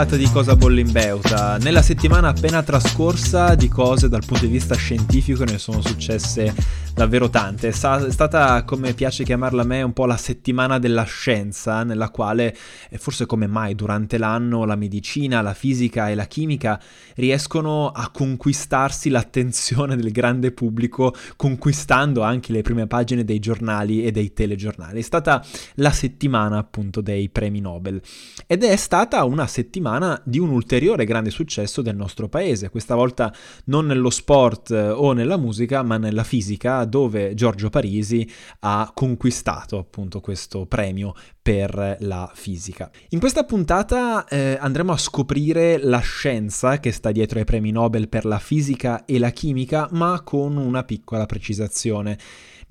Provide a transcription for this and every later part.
Puntata di Cosa Bolle in Beuta. Nella settimana appena trascorsa di cose dal punto di vista scientifico ne sono successe davvero tante. È stata, come piace chiamarla a me, un po' la settimana della scienza, nella quale, forse come mai durante l'anno, la medicina, la fisica e la chimica riescono a conquistarsi l'attenzione del grande pubblico, conquistando anche le prime pagine dei giornali e dei telegiornali. È stata la settimana appunto dei premi Nobel ed è stata una settimana di un ulteriore grande successo del nostro paese, questa volta non nello sport eh, o nella musica, ma nella fisica dove Giorgio Parisi ha conquistato appunto questo premio per la fisica. In questa puntata eh, andremo a scoprire la scienza che sta dietro ai premi Nobel per la fisica e la chimica, ma con una piccola precisazione.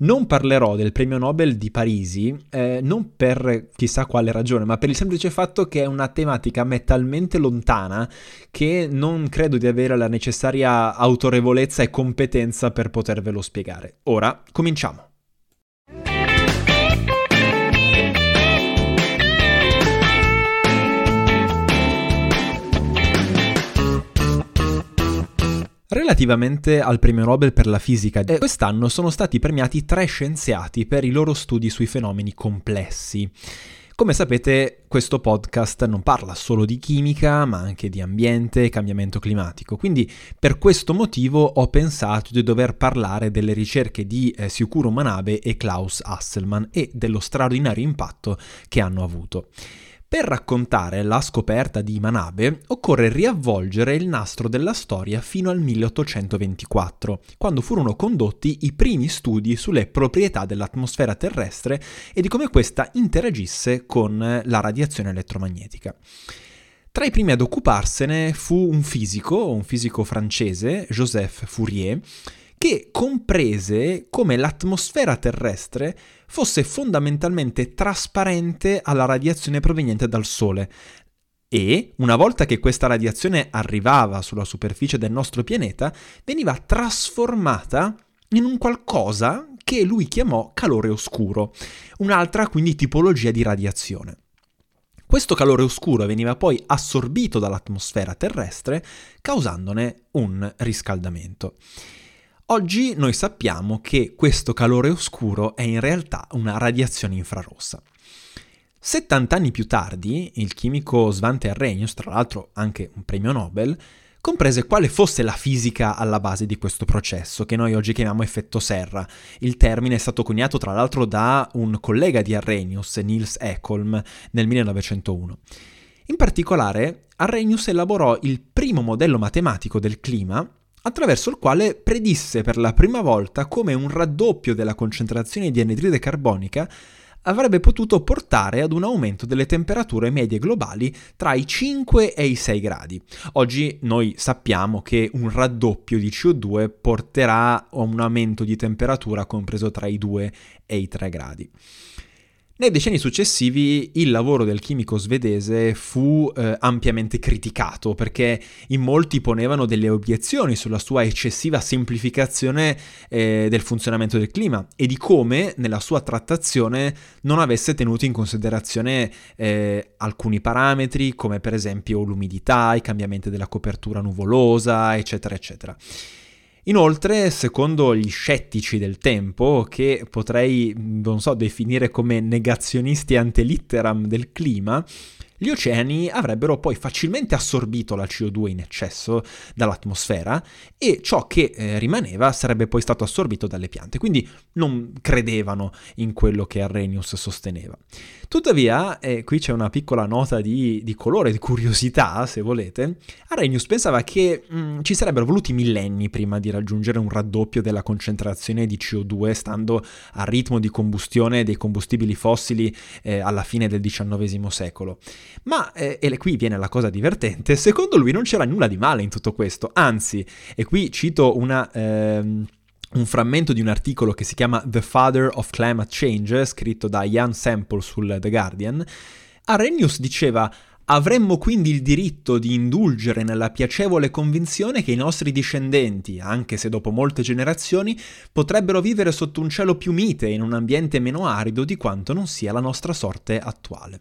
Non parlerò del premio Nobel di Parisi, eh, non per chissà quale ragione, ma per il semplice fatto che è una tematica a me talmente lontana che non credo di avere la necessaria autorevolezza e competenza per potervelo spiegare. Ora, cominciamo. Relativamente al premio Nobel per la fisica, quest'anno sono stati premiati tre scienziati per i loro studi sui fenomeni complessi. Come sapete, questo podcast non parla solo di chimica, ma anche di ambiente e cambiamento climatico. Quindi, per questo motivo, ho pensato di dover parlare delle ricerche di eh, Sicuro Manabe e Klaus Hasselmann e dello straordinario impatto che hanno avuto. Per raccontare la scoperta di Manabe occorre riavvolgere il nastro della storia fino al 1824, quando furono condotti i primi studi sulle proprietà dell'atmosfera terrestre e di come questa interagisse con la radiazione elettromagnetica. Tra i primi ad occuparsene fu un fisico, un fisico francese, Joseph Fourier, che comprese come l'atmosfera terrestre fosse fondamentalmente trasparente alla radiazione proveniente dal Sole. E, una volta che questa radiazione arrivava sulla superficie del nostro pianeta, veniva trasformata in un qualcosa che lui chiamò calore oscuro, un'altra quindi tipologia di radiazione. Questo calore oscuro veniva poi assorbito dall'atmosfera terrestre, causandone un riscaldamento. Oggi noi sappiamo che questo calore oscuro è in realtà una radiazione infrarossa. 70 anni più tardi, il chimico Svante Arrhenius, tra l'altro anche un premio Nobel, comprese quale fosse la fisica alla base di questo processo, che noi oggi chiamiamo effetto serra. Il termine è stato coniato tra l'altro da un collega di Arrhenius, Niels Ekholm, nel 1901. In particolare, Arrhenius elaborò il primo modello matematico del clima attraverso il quale predisse per la prima volta come un raddoppio della concentrazione di anidride carbonica avrebbe potuto portare ad un aumento delle temperature medie globali tra i 5 e i 6 gradi. Oggi noi sappiamo che un raddoppio di CO2 porterà a un aumento di temperatura compreso tra i 2 e i 3 gradi. Nei decenni successivi il lavoro del chimico svedese fu eh, ampiamente criticato perché in molti ponevano delle obiezioni sulla sua eccessiva semplificazione eh, del funzionamento del clima e di come nella sua trattazione non avesse tenuto in considerazione eh, alcuni parametri come per esempio l'umidità, i cambiamenti della copertura nuvolosa, eccetera, eccetera. Inoltre, secondo gli scettici del tempo, che potrei, non so, definire come negazionisti ante litteram del clima, gli oceani avrebbero poi facilmente assorbito la CO2 in eccesso dall'atmosfera e ciò che eh, rimaneva sarebbe poi stato assorbito dalle piante, quindi non credevano in quello che Arrhenius sosteneva. Tuttavia, e qui c'è una piccola nota di, di, colore, di curiosità, se volete, Arrhenius pensava che mh, mm, ci sarebbero voluti millenni prima di raggiungere un raddoppio della concentrazione di CO2 stando al ritmo di combustione dei combustibili fossili eh, alla fine del XIX secolo. Ma, eh, e qui viene la cosa divertente, secondo lui non c'era nulla di male in tutto questo, anzi, e qui cito una... Ehm, un frammento di un articolo che si chiama The Father of Climate Change, scritto da Ian Sample sul The Guardian, Arrhenius diceva Avremmo quindi il diritto di indulgere nella piacevole convinzione che i nostri discendenti, anche se dopo molte generazioni, potrebbero vivere sotto un cielo più mite in un ambiente meno arido di quanto non sia la nostra sorte attuale.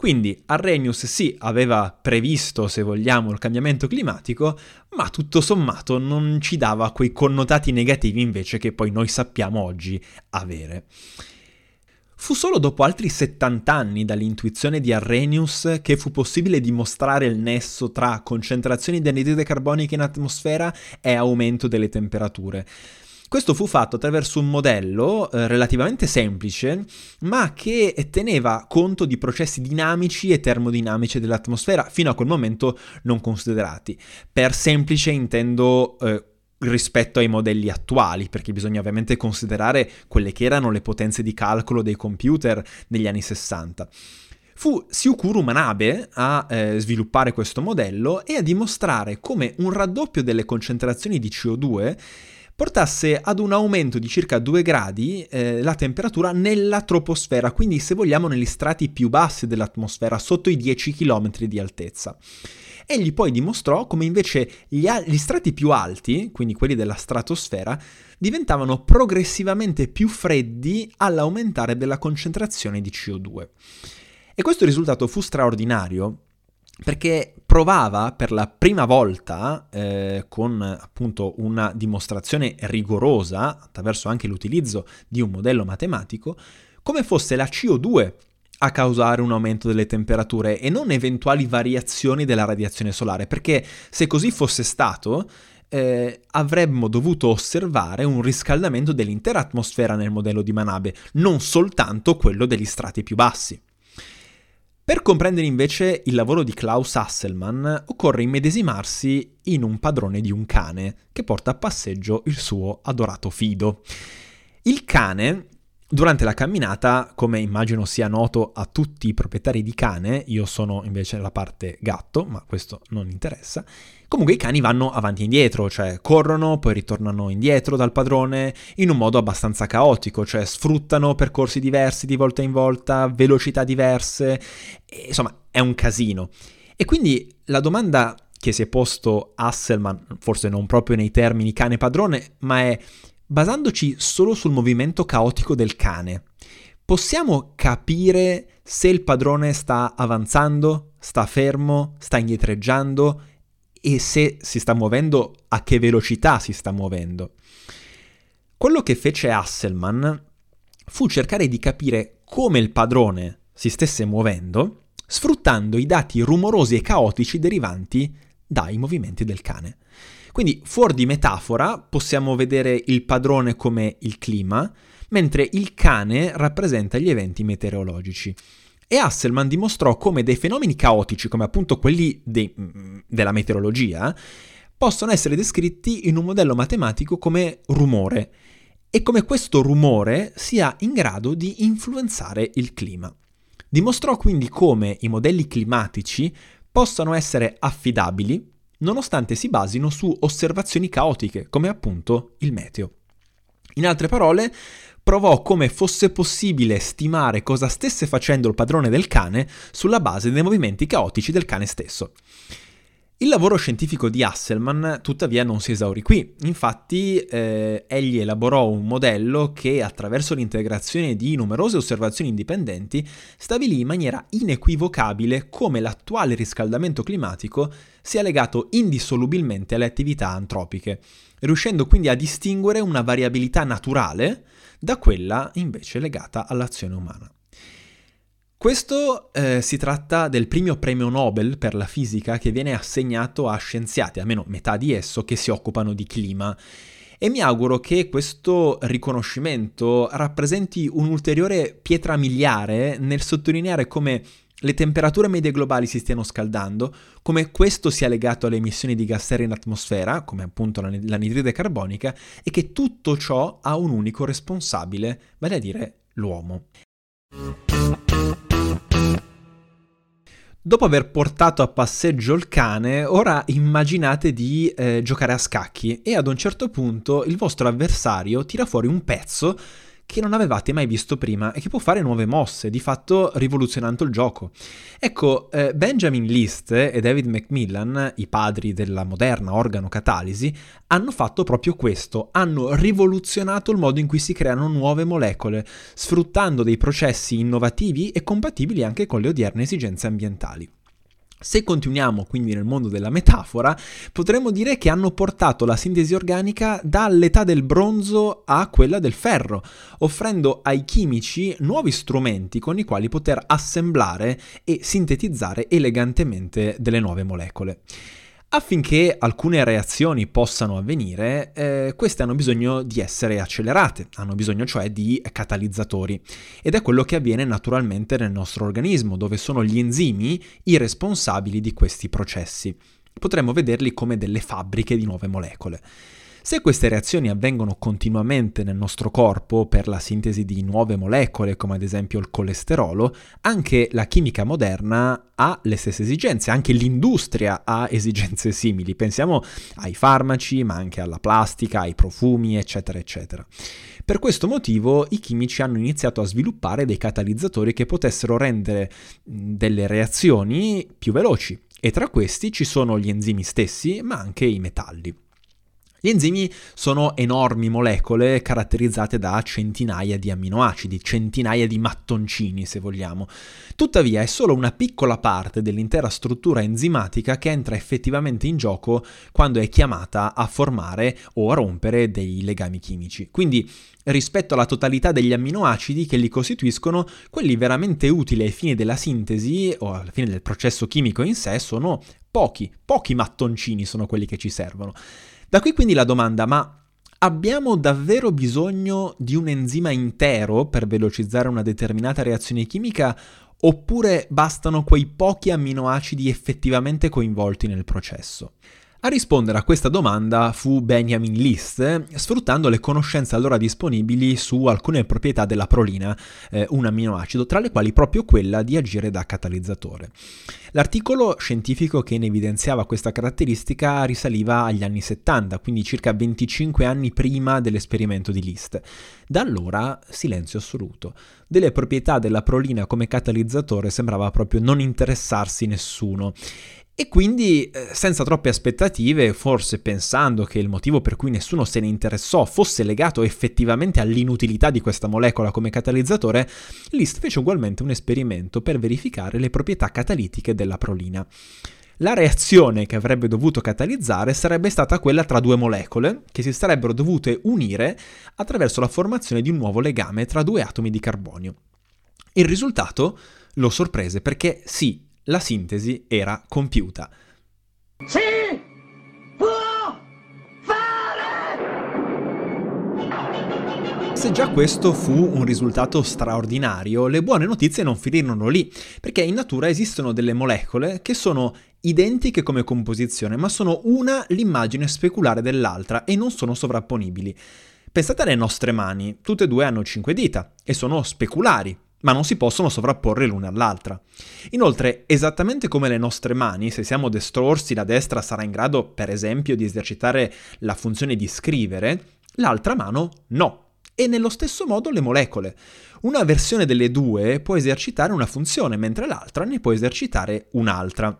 Quindi Arrhenius sì aveva previsto, se vogliamo, il cambiamento climatico, ma tutto sommato non ci dava quei connotati negativi invece che poi noi sappiamo oggi avere. Fu solo dopo altri 70 anni dall'intuizione di Arrhenius che fu possibile dimostrare il nesso tra concentrazioni di anidride carbonica in atmosfera e aumento delle temperature. Questo fu fatto attraverso un modello eh, relativamente semplice, ma che teneva conto di processi dinamici e termodinamici dell'atmosfera fino a quel momento non considerati. Per semplice intendo eh, rispetto ai modelli attuali, perché bisogna ovviamente considerare quelle che erano le potenze di calcolo dei computer negli anni 60. Fu Syukuru Manabe a eh, sviluppare questo modello e a dimostrare come un raddoppio delle concentrazioni di CO2 portasse ad un aumento di circa 2 gradi eh, la temperatura nella troposfera, quindi se vogliamo negli strati più bassi dell'atmosfera, sotto i 10 km di altezza. Egli poi dimostrò come invece gli, a- gli strati più alti, quindi quelli della stratosfera, diventavano progressivamente più freddi all'aumentare della concentrazione di CO2. E questo risultato fu straordinario perché provava per la prima volta, eh, con appunto una dimostrazione rigorosa, attraverso anche l'utilizzo di un modello matematico, come fosse la CO2 a causare un aumento delle temperature e non eventuali variazioni della radiazione solare, perché se così fosse stato, eh, avremmo dovuto osservare un riscaldamento dell'intera atmosfera nel modello di Manabe, non soltanto quello degli strati più bassi. Per comprendere invece il lavoro di Klaus Hasselmann occorre immedesimarsi in un padrone di un cane che porta a passeggio il suo adorato Fido. Il cane Durante la camminata, come immagino sia noto a tutti i proprietari di cane, io sono invece la parte gatto, ma questo non interessa, comunque i cani vanno avanti e indietro, cioè corrono, poi ritornano indietro dal padrone in un modo abbastanza caotico, cioè sfruttano percorsi diversi di volta in volta, velocità diverse, insomma è un casino. E quindi la domanda che si è posto Hasselman, forse non proprio nei termini cane padrone, ma è basandoci solo sul movimento caotico del cane, possiamo capire se il padrone sta avanzando, sta fermo, sta indietreggiando e se si sta muovendo, a che velocità si sta muovendo. Quello che fece Hasselmann fu cercare di capire come il padrone si stesse muovendo, sfruttando i dati rumorosi e caotici derivanti dai movimenti del cane. Quindi fuori di metafora possiamo vedere il padrone come il clima, mentre il cane rappresenta gli eventi meteorologici. E Hasselmann dimostrò come dei fenomeni caotici, come appunto quelli de- della meteorologia, possono essere descritti in un modello matematico come rumore e come questo rumore sia in grado di influenzare il clima. Dimostrò quindi come i modelli climatici possano essere affidabili nonostante si basino su osservazioni caotiche, come appunto il meteo. In altre parole, provò come fosse possibile stimare cosa stesse facendo il padrone del cane sulla base dei movimenti caotici del cane stesso. Il lavoro scientifico di Hasselmann tuttavia non si esaurì qui, infatti eh, egli elaborò un modello che attraverso l'integrazione di numerose osservazioni indipendenti stabilì in maniera inequivocabile come l'attuale riscaldamento climatico sia legato indissolubilmente alle attività antropiche, riuscendo quindi a distinguere una variabilità naturale da quella invece legata all'azione umana. Questo eh, si tratta del primo premio Nobel per la fisica che viene assegnato a scienziati, almeno metà di esso, che si occupano di clima. E mi auguro che questo riconoscimento rappresenti un'ulteriore pietra miliare nel sottolineare come le temperature medie globali si stiano scaldando, come questo sia legato alle emissioni di gas serra in atmosfera, come appunto l'anidride carbonica, e che tutto ciò ha un unico responsabile, vale a dire l'uomo. Dopo aver portato a passeggio il cane, ora immaginate di eh, giocare a scacchi e ad un certo punto il vostro avversario tira fuori un pezzo che non avevate mai visto prima e che può fare nuove mosse, di fatto rivoluzionando il gioco. Ecco, eh, Benjamin List e David Macmillan, i padri della moderna organocatalisi, hanno fatto proprio questo, hanno rivoluzionato il modo in cui si creano nuove molecole, sfruttando dei processi innovativi e compatibili anche con le odierne esigenze ambientali. Se continuiamo quindi nel mondo della metafora, potremmo dire che hanno portato la sintesi organica dall'età del bronzo a quella del ferro, offrendo ai chimici nuovi strumenti con i quali poter assemblare e sintetizzare elegantemente delle nuove molecole. Affinché alcune reazioni possano avvenire, eh, queste hanno bisogno di essere accelerate, hanno bisogno cioè di catalizzatori. Ed è quello che avviene naturalmente nel nostro organismo, dove sono gli enzimi i responsabili di questi processi. Potremmo vederli come delle fabbriche di nuove molecole. Se queste reazioni avvengono continuamente nel nostro corpo per la sintesi di nuove molecole, come ad esempio il colesterolo, anche la chimica moderna ha le stesse esigenze, anche l'industria ha esigenze simili. Pensiamo ai farmaci, ma anche alla plastica, ai profumi, eccetera, eccetera. Per questo motivo i chimici hanno iniziato a sviluppare dei catalizzatori che potessero rendere delle reazioni più veloci e tra questi ci sono gli enzimi stessi, ma anche i metalli. Gli enzimi sono enormi molecole caratterizzate da centinaia di amminoacidi, centinaia di mattoncini se vogliamo. Tuttavia è solo una piccola parte dell'intera struttura enzimatica che entra effettivamente in gioco quando è chiamata a formare o a rompere dei legami chimici. Quindi rispetto alla totalità degli amminoacidi che li costituiscono, quelli veramente utili ai fini della sintesi o alla fine del processo chimico in sé sono pochi, pochi mattoncini sono quelli che ci servono. Da qui quindi la domanda, ma abbiamo davvero bisogno di un enzima intero per velocizzare una determinata reazione chimica oppure bastano quei pochi amminoacidi effettivamente coinvolti nel processo? A rispondere a questa domanda fu Benjamin List, sfruttando le conoscenze allora disponibili su alcune proprietà della prolina, eh, un amminoacido, tra le quali proprio quella di agire da catalizzatore. L'articolo scientifico che ne evidenziava questa caratteristica risaliva agli anni 70, quindi circa 25 anni prima dell'esperimento di List. Da allora silenzio assoluto. Delle proprietà della prolina come catalizzatore sembrava proprio non interessarsi nessuno. E quindi, eh, senza troppe aspettative, forse pensando che il motivo per cui nessuno se ne interessò fosse legato effettivamente all'inutilità di questa molecola come catalizzatore, List fece ugualmente un esperimento per verificare le proprietà catalitiche della prolina. La reazione che avrebbe dovuto catalizzare sarebbe stata quella tra due molecole che si sarebbero dovute unire attraverso la formazione di un nuovo legame tra due atomi di carbonio. Il risultato lo sorprese perché sì, la sintesi era compiuta. Si può fare! Se già questo fu un risultato straordinario, le buone notizie non finirono lì, perché in natura esistono delle molecole che sono identiche come composizione, ma sono una l'immagine speculare dell'altra e non sono sovrapponibili. Pensate alle nostre mani, tutte e due hanno cinque dita e sono speculari, ma non si possono sovrapporre l'una all'altra. Inoltre, esattamente come le nostre mani, se siamo destrorsi, la destra sarà in grado, per esempio, di esercitare la funzione di scrivere, l'altra mano no. E nello stesso modo le molecole. Una versione delle due può esercitare una funzione, mentre l'altra ne può esercitare un'altra.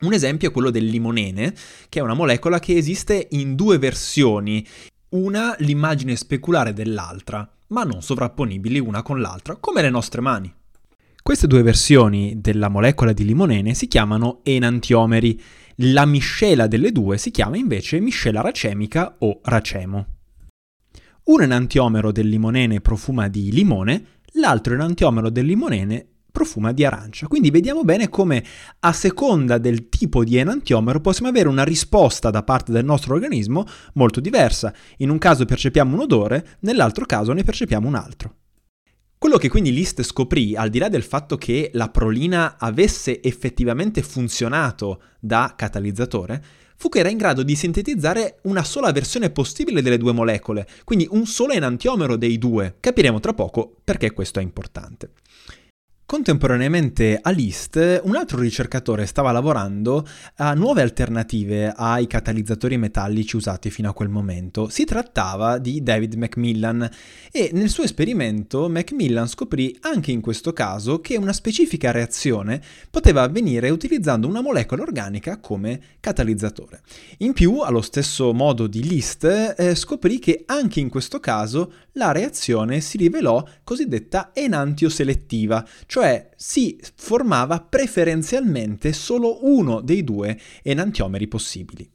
Un esempio è quello del limonene, che è una molecola che esiste in due versioni, una l'immagine speculare dell'altra ma non sovrapponibili una con l'altra, come le nostre mani. Queste due versioni della molecola di limonene si chiamano enantiomeri. La miscela delle due si chiama invece miscela racemica o racemo. Un enantiomero del limonene profuma di limone, l'altro enantiomero del limonene profuma di arancia. Quindi vediamo bene come a seconda del tipo di enantiomero possiamo avere una risposta da parte del nostro organismo molto diversa. In un caso percepiamo un odore, nell'altro caso ne percepiamo un altro. Quello che quindi List scoprì, al di là del fatto che la prolina avesse effettivamente funzionato da catalizzatore, fu che era in grado di sintetizzare una sola versione possibile delle due molecole, quindi un solo enantiomero dei due. Capiremo tra poco perché questo è importante. Contemporaneamente a Liszt, un altro ricercatore stava lavorando a nuove alternative ai catalizzatori metallici usati fino a quel momento. Si trattava di David Macmillan e nel suo esperimento Macmillan scoprì anche in questo caso che una specifica reazione poteva avvenire utilizzando una molecola organica come catalizzatore. In più, allo stesso modo di Liszt, eh, scoprì che anche in questo caso la reazione si rivelò cosiddetta enantioselettiva, cioè si formava preferenzialmente solo uno dei due enantiomeri possibili.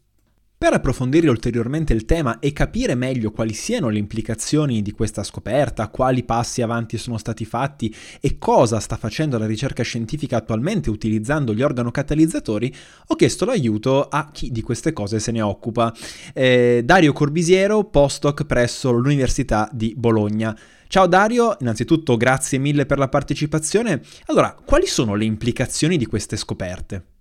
Per approfondire ulteriormente il tema e capire meglio quali siano le implicazioni di questa scoperta, quali passi avanti sono stati fatti e cosa sta facendo la ricerca scientifica attualmente utilizzando gli organocatalizzatori, ho chiesto l'aiuto a chi di queste cose se ne occupa. Eh, Dario Corbisiero, postdoc presso l'Università di Bologna. Ciao Dario, innanzitutto grazie mille per la partecipazione. Allora, quali sono le implicazioni di queste scoperte?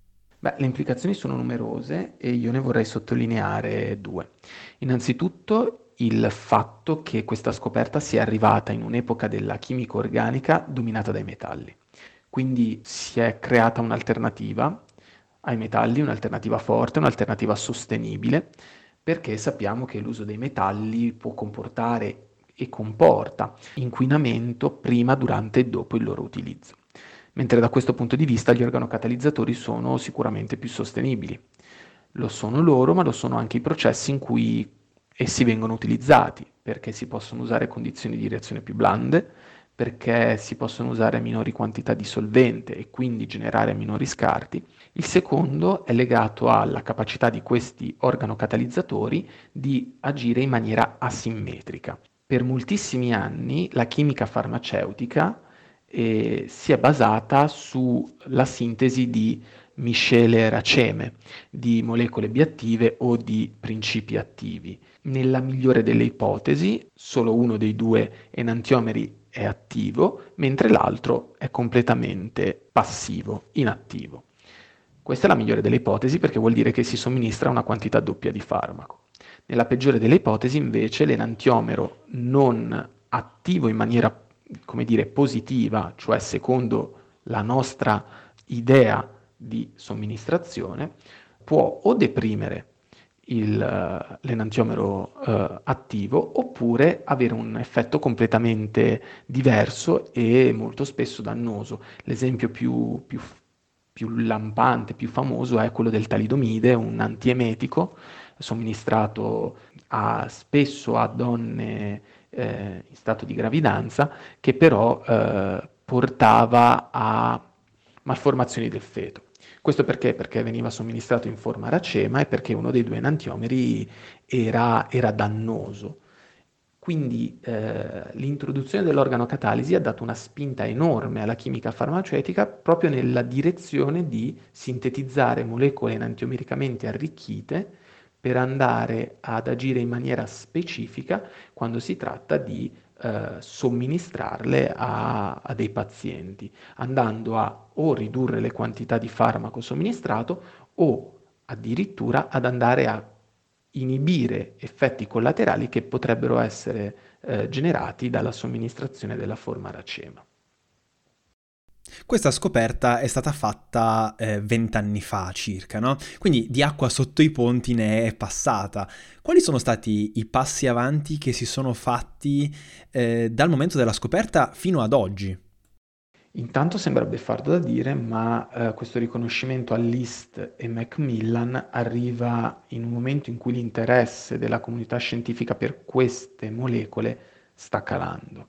Beh, le implicazioni sono numerose e io ne vorrei sottolineare due. Innanzitutto il fatto che questa scoperta sia arrivata in un'epoca della chimica organica dominata dai metalli. Quindi si è creata un'alternativa ai metalli, un'alternativa forte, un'alternativa sostenibile, perché sappiamo che l'uso dei metalli può comportare e comporta inquinamento prima, durante e dopo il loro utilizzo mentre da questo punto di vista gli organocatalizzatori sono sicuramente più sostenibili. Lo sono loro, ma lo sono anche i processi in cui essi vengono utilizzati, perché si possono usare condizioni di reazione più blande, perché si possono usare minori quantità di solvente e quindi generare minori scarti. Il secondo è legato alla capacità di questi organocatalizzatori di agire in maniera asimmetrica. Per moltissimi anni la chimica farmaceutica eh, si è basata sulla sintesi di miscele raceme, di molecole biattive o di principi attivi. Nella migliore delle ipotesi, solo uno dei due enantiomeri è attivo, mentre l'altro è completamente passivo, inattivo. Questa è la migliore delle ipotesi perché vuol dire che si somministra una quantità doppia di farmaco. Nella peggiore delle ipotesi, invece, l'enantiomero non attivo in maniera come dire, positiva, cioè secondo la nostra idea di somministrazione, può o deprimere il, l'enantiomero uh, attivo oppure avere un effetto completamente diverso e molto spesso dannoso. L'esempio più, più, più lampante, più famoso è quello del talidomide, un antiemetico somministrato a, spesso a donne eh, in stato di gravidanza che però eh, portava a malformazioni del feto. Questo perché? Perché veniva somministrato in forma racema e perché uno dei due enantiomeri era, era dannoso. Quindi eh, l'introduzione dell'organocatalisi ha dato una spinta enorme alla chimica farmaceutica proprio nella direzione di sintetizzare molecole enantiomericamente arricchite per andare ad agire in maniera specifica quando si tratta di eh, somministrarle a, a, dei pazienti, andando a o ridurre le quantità di farmaco somministrato o addirittura ad andare a inibire effetti collaterali che potrebbero essere eh, generati dalla somministrazione della forma racema. Questa scoperta è stata fatta eh, vent'anni eh, fa circa, no? Quindi di acqua sotto i ponti ne è passata. Quali sono stati i passi avanti che si sono fatti eh, dal momento della scoperta fino ad oggi? Intanto sembra beffardo da dire, ma eh, questo riconoscimento a List e Macmillan arriva in un momento in cui l'interesse della comunità scientifica per queste molecole sta calando.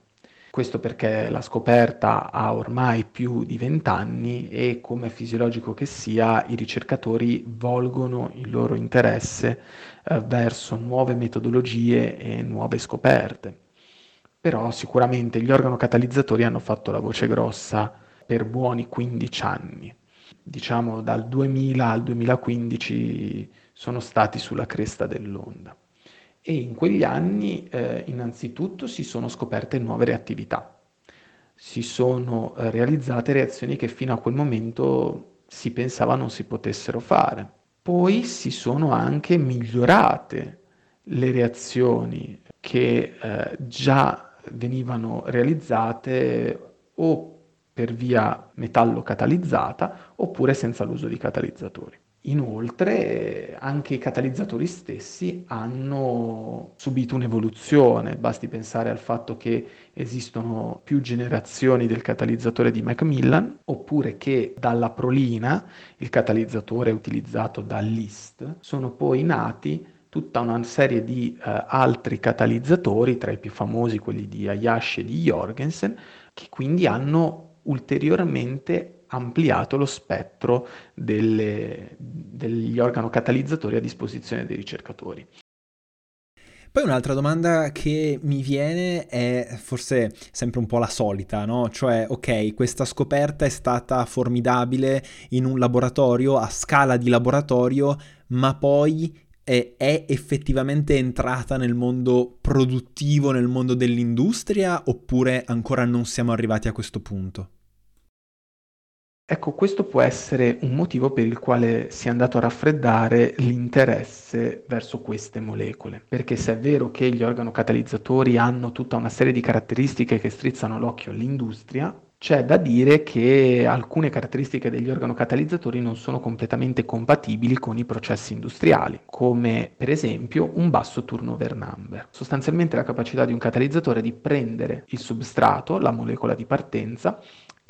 Questo perché la scoperta ha ormai più di vent'anni e come fisiologico che sia, i ricercatori volgono il loro interesse eh, verso nuove metodologie e nuove scoperte. Però sicuramente gli organocatalizzatori hanno fatto la voce grossa per buoni 15 anni. Diciamo dal 2000 al 2015 sono stati sulla cresta dell'onda e in quegli anni eh, innanzitutto si sono scoperte nuove reattività, si sono eh, realizzate reazioni che fino a quel momento si pensava non si potessero fare. Poi si sono anche migliorate le reazioni che eh, già venivano realizzate o per via metallo catalizzata oppure senza l'uso di catalizzatori. Inoltre anche i catalizzatori stessi hanno subito un'evoluzione, basti pensare al fatto che esistono più generazioni del catalizzatore di Macmillan, oppure che dalla prolina, il catalizzatore utilizzato dall'IST, sono poi nati tutta una serie di eh, altri catalizzatori, tra i più famosi quelli di Hayashi e di Jorgensen, che quindi hanno ulteriormente ampliato lo spettro delle, degli organocatalizzatori a disposizione dei ricercatori. Poi un'altra domanda che mi viene è forse sempre un po' la solita, no? Cioè, ok, questa scoperta è stata formidabile in un laboratorio, a scala di laboratorio, ma poi è, è effettivamente entrata nel mondo produttivo, nel mondo dell'industria, oppure ancora non siamo arrivati a questo punto? Ecco, questo può essere un motivo per il quale si è andato a raffreddare l'interesse verso queste molecole, perché se è vero che gli organocatalizzatori hanno tutta una serie di caratteristiche che strizzano l'occhio all'industria, c'è da dire che alcune caratteristiche degli organocatalizzatori non sono completamente compatibili con i processi industriali, come per esempio un basso turnover number. Sostanzialmente la capacità di un catalizzatore di prendere il substrato, la molecola di partenza,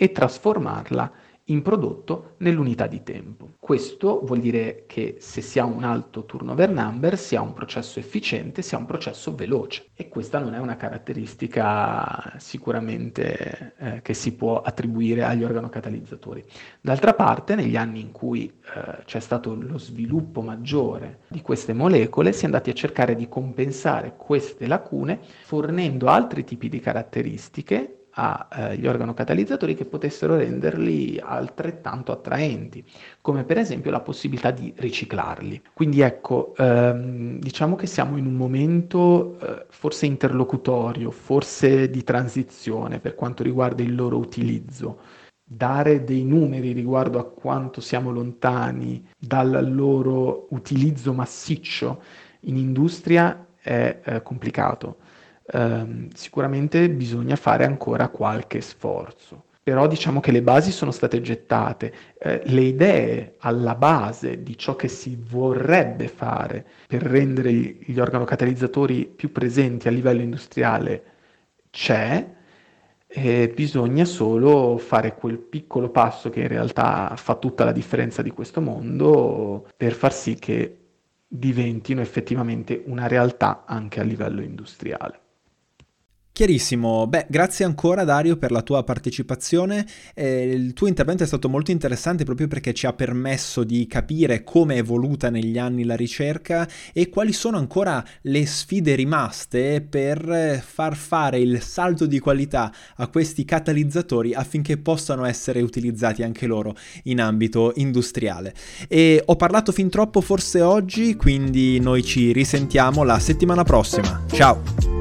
e trasformarla in prodotto nell'unità di tempo. Questo vuol dire che se si ha un alto turnover number si ha un processo efficiente, si ha un processo veloce e questa non è una caratteristica sicuramente eh, che si può attribuire agli organocatalizzatori. D'altra parte, negli anni in cui eh, c'è stato lo sviluppo maggiore di queste molecole, si è andati a cercare di compensare queste lacune fornendo altri tipi di caratteristiche agli eh, organocatalizzatori che potessero renderli altrettanto attraenti, come per esempio la possibilità di riciclarli. Quindi ecco, ehm, diciamo che siamo in un momento eh, forse interlocutorio, forse di transizione per quanto riguarda il loro utilizzo. Dare dei numeri riguardo a quanto siamo lontani dal loro utilizzo massiccio in industria è eh, complicato ehm, sicuramente bisogna fare ancora qualche sforzo. Però diciamo che le basi sono state gettate, eh, le idee alla base di ciò che si vorrebbe fare per rendere gli organocatalizzatori più presenti a livello industriale c'è, e bisogna solo fare quel piccolo passo che in realtà fa tutta la differenza di questo mondo per far sì che diventino effettivamente una realtà anche a livello industriale. Chiarissimo, beh, grazie ancora Dario per la tua partecipazione. Eh, il tuo intervento è stato molto interessante proprio perché ci ha permesso di capire come è evoluta negli anni la ricerca e quali sono ancora le sfide rimaste per far fare il salto di qualità a questi catalizzatori affinché possano essere utilizzati anche loro in ambito industriale. E ho parlato fin troppo forse oggi, quindi noi ci risentiamo la settimana prossima. Ciao!